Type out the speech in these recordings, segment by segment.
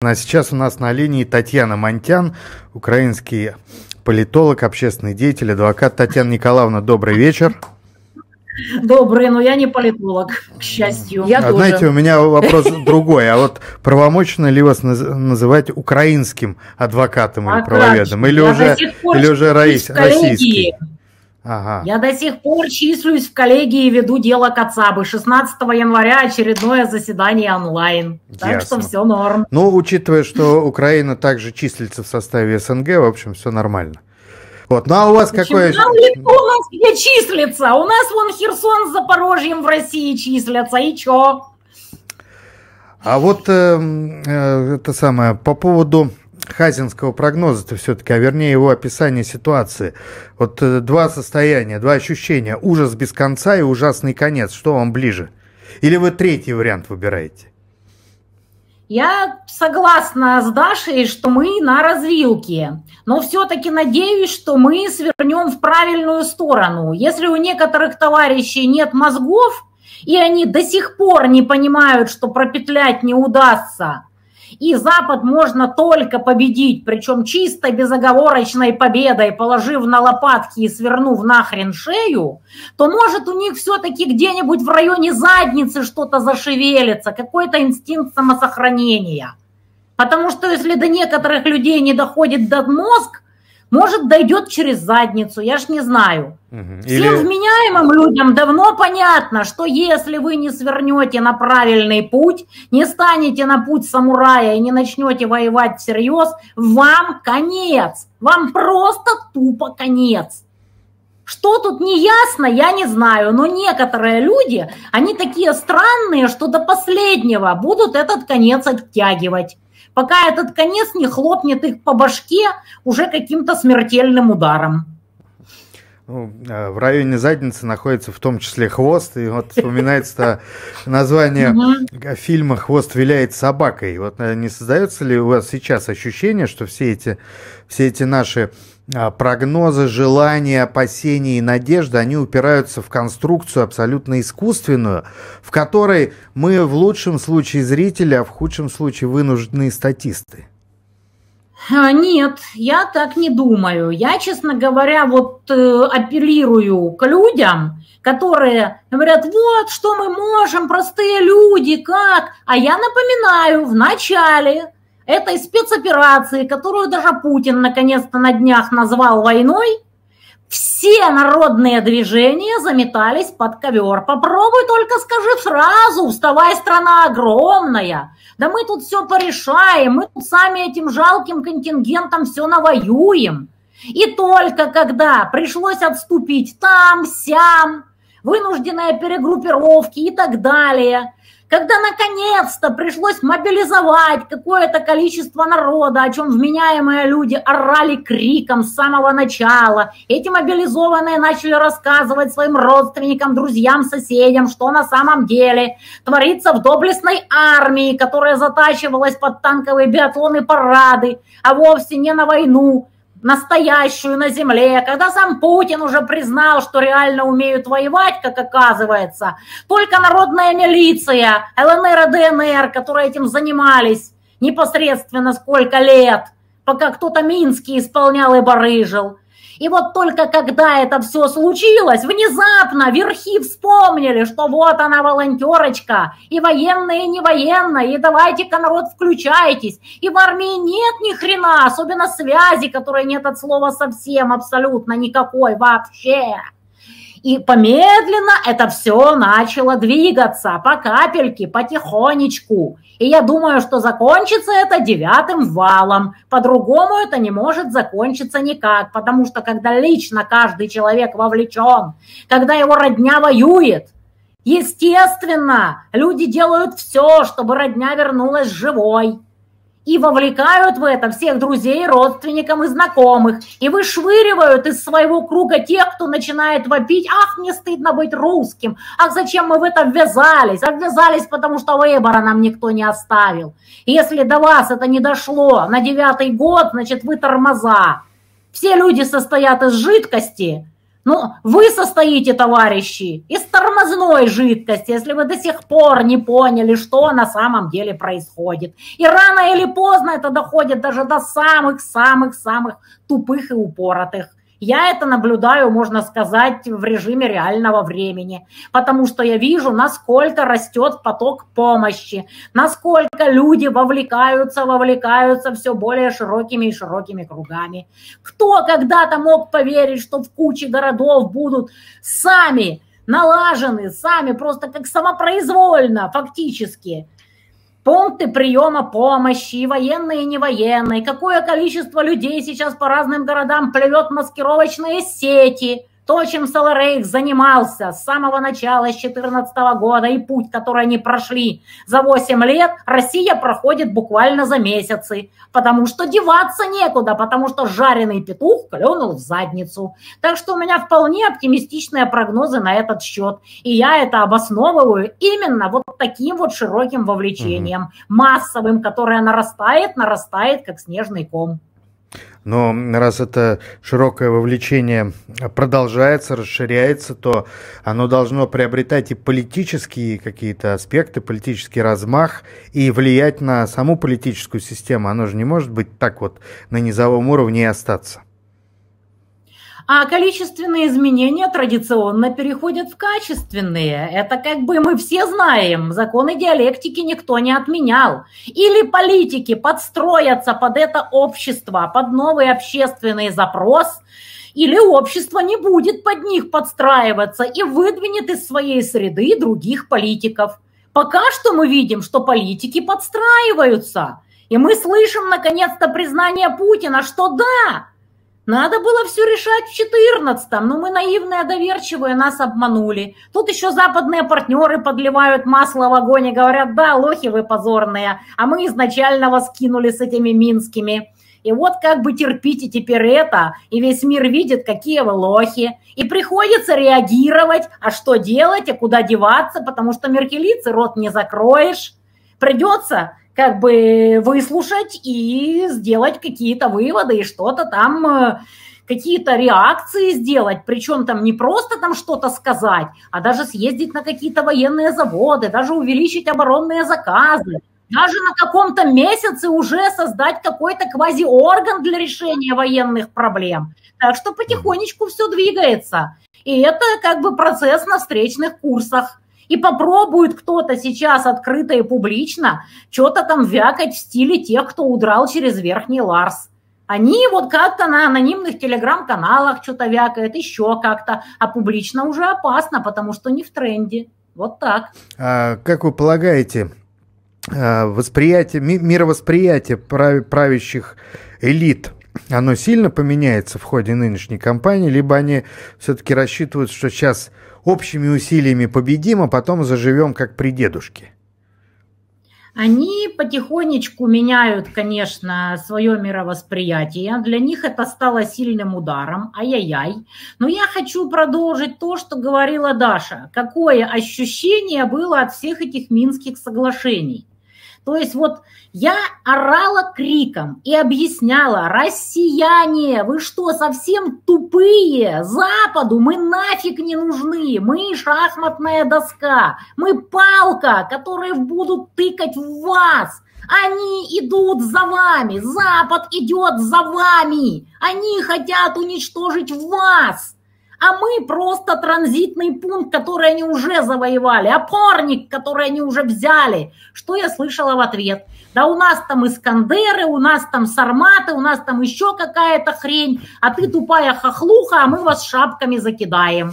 А сейчас у нас на линии Татьяна Монтян, украинский политолог, общественный деятель, адвокат. Татьяна Николаевна, добрый вечер. Добрый, но я не политолог, к счастью. Я а, Знаете, у меня вопрос другой. А вот правомочно ли вас называть украинским адвокатом или правоведом? Или уже, или уже российским? Ага. Я до сих пор числюсь в коллегии и веду дело Кацабы. 16 января очередное заседание онлайн. Так Ясно. что все норм. Ну, учитывая, что Украина также числится в составе СНГ, в общем, все нормально. Вот. Ну а у вас Почему? какое... Нам легко у нас где числится. У нас вон Херсон с Запорожьем в России числятся. И чё? А вот э, э, это самое, по поводу Хазинского прогноза-то все-таки, а вернее его описание ситуации. Вот э, два состояния, два ощущения. Ужас без конца и ужасный конец. Что вам ближе? Или вы третий вариант выбираете? Я согласна с Дашей, что мы на развилке, но все-таки надеюсь, что мы свернем в правильную сторону. Если у некоторых товарищей нет мозгов, и они до сих пор не понимают, что пропетлять не удастся, и Запад можно только победить, причем чисто безоговорочной победой, положив на лопатки и свернув нахрен шею, то может у них все-таки где-нибудь в районе задницы что-то зашевелится, какой-то инстинкт самосохранения. Потому что если до некоторых людей не доходит до мозг, может, дойдет через задницу, я ж не знаю. Угу. Или... Всем вменяемым людям давно понятно, что если вы не свернете на правильный путь, не станете на путь самурая и не начнете воевать всерьез, вам конец. Вам просто тупо конец. Что тут не ясно, я не знаю, но некоторые люди, они такие странные, что до последнего будут этот конец оттягивать пока этот конец не хлопнет их по башке уже каким-то смертельным ударом. Ну, э, в районе задницы находится в том числе хвост, и вот вспоминается название фильма «Хвост виляет собакой». Вот э, не создается ли у вас сейчас ощущение, что все эти, все эти наши прогнозы, желания, опасения и надежды, они упираются в конструкцию абсолютно искусственную, в которой мы в лучшем случае зрители, а в худшем случае вынужденные статисты? А, нет, я так не думаю. Я, честно говоря, вот э, апеллирую к людям, которые говорят, вот, что мы можем, простые люди, как? А я напоминаю, в начале этой спецоперации, которую даже Путин наконец-то на днях назвал войной, все народные движения заметались под ковер. Попробуй только скажи сразу, вставай, страна огромная. Да мы тут все порешаем, мы тут сами этим жалким контингентом все навоюем. И только когда пришлось отступить там, сям, вынужденные перегруппировки и так далее, когда наконец-то пришлось мобилизовать какое-то количество народа, о чем вменяемые люди орали криком с самого начала. Эти мобилизованные начали рассказывать своим родственникам, друзьям, соседям, что на самом деле творится в доблестной армии, которая затачивалась под танковые биатлоны парады, а вовсе не на войну настоящую на земле, когда сам Путин уже признал, что реально умеют воевать, как оказывается, только народная милиция, ЛНР и ДНР, которые этим занимались непосредственно сколько лет, пока кто-то Минский исполнял и барыжил. И вот только когда это все случилось, внезапно верхи вспомнили, что вот она волонтерочка, и военная, и не военная, и давайте-ка, народ, включайтесь. И в армии нет ни хрена, особенно связи, которой нет от слова совсем, абсолютно никакой вообще. И помедленно это все начало двигаться по капельке, потихонечку. И я думаю, что закончится это девятым валом. По-другому это не может закончиться никак, потому что когда лично каждый человек вовлечен, когда его родня воюет, естественно, люди делают все, чтобы родня вернулась живой и вовлекают в это всех друзей, родственников и знакомых, и вышвыривают из своего круга тех, кто начинает вопить, ах, мне стыдно быть русским, ах, зачем мы в это ввязались, а ввязались, потому что выбора нам никто не оставил. Если до вас это не дошло на девятый год, значит, вы тормоза. Все люди состоят из жидкости, Ну, вы состоите, товарищи, из тормозной жидкости, если вы до сих пор не поняли, что на самом деле происходит. И рано или поздно это доходит даже до самых-самых-самых тупых и упоротых. Я это наблюдаю, можно сказать, в режиме реального времени, потому что я вижу, насколько растет поток помощи, насколько люди вовлекаются, вовлекаются все более широкими и широкими кругами. Кто когда-то мог поверить, что в куче городов будут сами налажены, сами просто как самопроизвольно фактически – пункты приема помощи, военные и невоенные, какое количество людей сейчас по разным городам плывет маскировочные сети – то, чем Саларейх занимался с самого начала, с 2014 года, и путь, который они прошли за 8 лет, Россия проходит буквально за месяцы, потому что деваться некуда, потому что жареный петух клюнул в задницу. Так что у меня вполне оптимистичные прогнозы на этот счет, и я это обосновываю именно вот таким вот широким вовлечением, угу. массовым, которое нарастает, нарастает, как снежный ком. Но раз это широкое вовлечение продолжается, расширяется, то оно должно приобретать и политические какие-то аспекты, политический размах и влиять на саму политическую систему. Оно же не может быть так вот на низовом уровне и остаться. А количественные изменения традиционно переходят в качественные. Это как бы мы все знаем, законы диалектики никто не отменял. Или политики подстроятся под это общество, под новый общественный запрос, или общество не будет под них подстраиваться и выдвинет из своей среды других политиков. Пока что мы видим, что политики подстраиваются. И мы слышим наконец-то признание Путина, что да, надо было все решать в 14-м, но мы наивные, доверчивые, нас обманули. Тут еще западные партнеры подливают масло в огонь и говорят, да, лохи вы позорные, а мы изначально вас кинули с этими минскими. И вот как бы терпите теперь это, и весь мир видит, какие вы лохи. И приходится реагировать, а что делать, а куда деваться, потому что меркелицы рот не закроешь. Придется как бы выслушать и сделать какие-то выводы и что-то там э, какие-то реакции сделать, причем там не просто там что-то сказать, а даже съездить на какие-то военные заводы, даже увеличить оборонные заказы, даже на каком-то месяце уже создать какой-то квазиорган для решения военных проблем. Так что потихонечку все двигается. И это как бы процесс на встречных курсах и попробует кто-то сейчас открыто и публично что-то там вякать в стиле тех, кто удрал через верхний Ларс. Они вот как-то на анонимных телеграм-каналах что-то вякают, еще как-то, а публично уже опасно, потому что не в тренде. Вот так. А, как вы полагаете, а, восприятие, мировосприятие правящих элит, оно сильно поменяется в ходе нынешней кампании, либо они все-таки рассчитывают, что сейчас общими усилиями победим, а потом заживем как при дедушке? Они потихонечку меняют, конечно, свое мировосприятие. Для них это стало сильным ударом. Ай-яй-яй. Но я хочу продолжить то, что говорила Даша. Какое ощущение было от всех этих Минских соглашений? То есть вот я орала криком и объясняла, россияне, вы что, совсем тупые? Западу мы нафиг не нужны, мы шахматная доска, мы палка, которые будут тыкать в вас. Они идут за вами, Запад идет за вами, они хотят уничтожить вас а мы просто транзитный пункт, который они уже завоевали, опорник, который они уже взяли. Что я слышала в ответ? Да у нас там Искандеры, у нас там Сарматы, у нас там еще какая-то хрень, а ты тупая хохлуха, а мы вас шапками закидаем.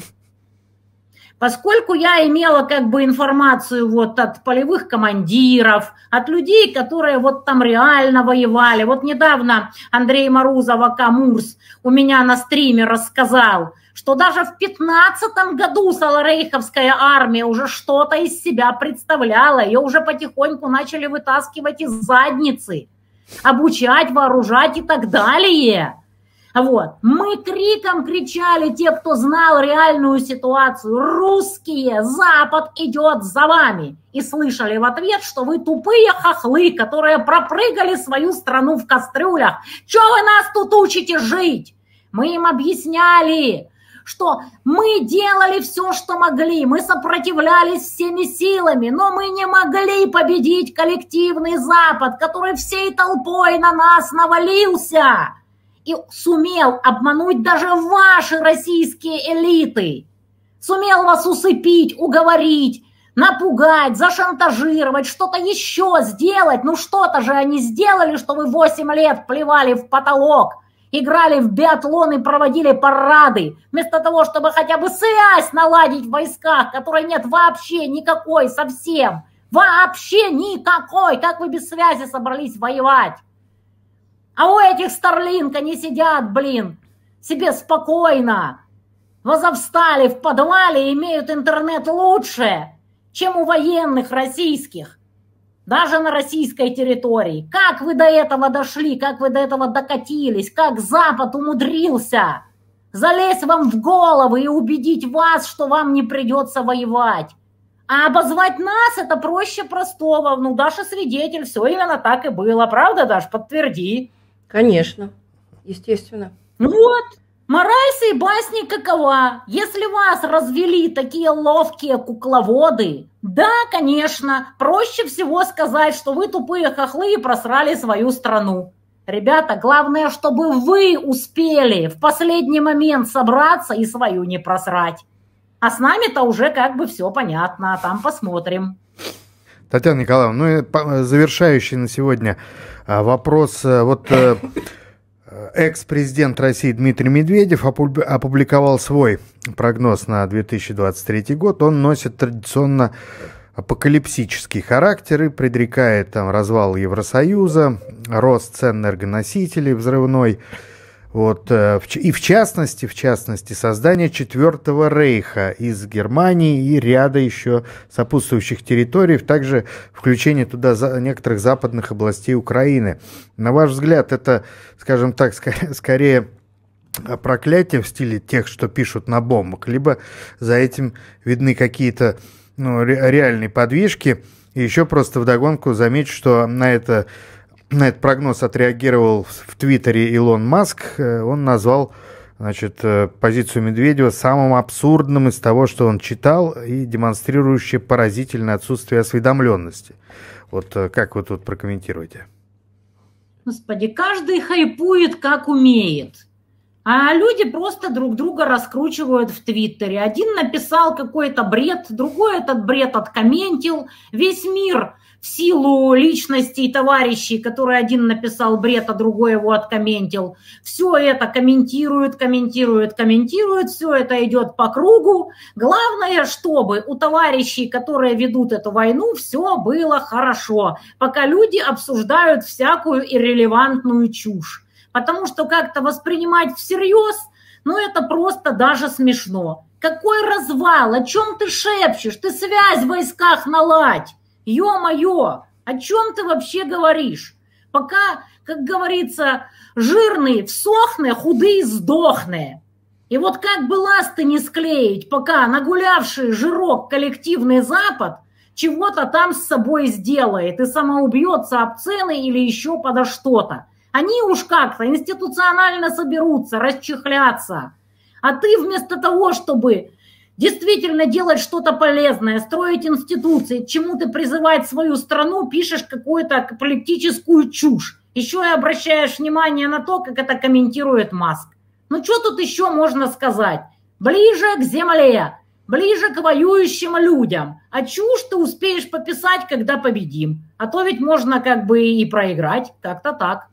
Поскольку я имела как бы информацию вот от полевых командиров, от людей, которые вот там реально воевали. Вот недавно Андрей Марузов, Акамурс, у меня на стриме рассказал – что даже в 15 году Саларейховская армия уже что-то из себя представляла, ее уже потихоньку начали вытаскивать из задницы, обучать, вооружать и так далее. Вот. Мы криком кричали, те, кто знал реальную ситуацию, русские, Запад идет за вами. И слышали в ответ, что вы тупые хохлы, которые пропрыгали свою страну в кастрюлях. Че вы нас тут учите жить? Мы им объясняли, что мы делали все, что могли, мы сопротивлялись всеми силами, но мы не могли победить коллективный Запад, который всей толпой на нас навалился и сумел обмануть даже ваши российские элиты, сумел вас усыпить, уговорить, напугать, зашантажировать, что-то еще сделать. Ну что-то же они сделали, что вы 8 лет плевали в потолок, играли в биатлон и проводили парады, вместо того, чтобы хотя бы связь наладить в войсках, которой нет вообще никакой совсем. Вообще никакой. Как вы без связи собрались воевать? А у этих Старлинка не сидят, блин, себе спокойно. Возовстали в подвале и имеют интернет лучше, чем у военных российских, даже на российской территории. Как вы до этого дошли, как вы до этого докатились, как Запад умудрился залезть вам в голову и убедить вас, что вам не придется воевать. А обозвать нас это проще простого. Ну, Даша свидетель, все именно так и было. Правда, Даш, подтверди. Конечно, естественно. Ну вот, Мораль сей басни какова? Если вас развели такие ловкие кукловоды, да, конечно, проще всего сказать, что вы тупые хохлы и просрали свою страну. Ребята, главное, чтобы вы успели в последний момент собраться и свою не просрать. А с нами-то уже как бы все понятно, а там посмотрим. Татьяна Николаевна, ну и завершающий на сегодня а, вопрос. Э, вот э, экс-президент России Дмитрий Медведев опубликовал свой прогноз на 2023 год. Он носит традиционно апокалипсический характер и предрекает там развал Евросоюза, рост цен энергоносителей взрывной, вот, э, и в частности, в частности, создание Четвертого Рейха из Германии и ряда еще сопутствующих территорий, также включение туда некоторых западных областей Украины. На ваш взгляд, это, скажем так, скорее проклятие в стиле тех, что пишут на бомбах, либо за этим видны какие-то ну, реальные подвижки. И еще просто вдогонку заметить, что на это на этот прогноз отреагировал в Твиттере Илон Маск. Э, он назвал значит, э, позицию Медведева самым абсурдным из того, что он читал, и демонстрирующее поразительное отсутствие осведомленности. Вот э, как вы тут прокомментируете? Господи, каждый хайпует, как умеет. А люди просто друг друга раскручивают в Твиттере. Один написал какой-то бред, другой этот бред откомментил. Весь мир силу личностей товарищей, который один написал бред, а другой его откомментил. Все это комментируют, комментируют, комментируют, все это идет по кругу. Главное, чтобы у товарищей, которые ведут эту войну, все было хорошо, пока люди обсуждают всякую иррелевантную чушь. Потому что как-то воспринимать всерьез, ну это просто даже смешно. Какой развал? О чем ты шепчешь? Ты связь в войсках наладь. Ё-моё, о чем ты вообще говоришь? Пока, как говорится, жирный всохне, худый сдохне. И вот как бы ласты не склеить, пока нагулявший жирок коллективный Запад чего-то там с собой сделает и самоубьется об цены или еще подо что-то. Они уж как-то институционально соберутся, расчехлятся. А ты вместо того, чтобы действительно делать что-то полезное, строить институции, чему ты призывать свою страну, пишешь какую-то политическую чушь. Еще и обращаешь внимание на то, как это комментирует Маск. Ну что тут еще можно сказать? Ближе к земле, ближе к воюющим людям. А чушь ты успеешь пописать, когда победим. А то ведь можно как бы и проиграть, как-то так.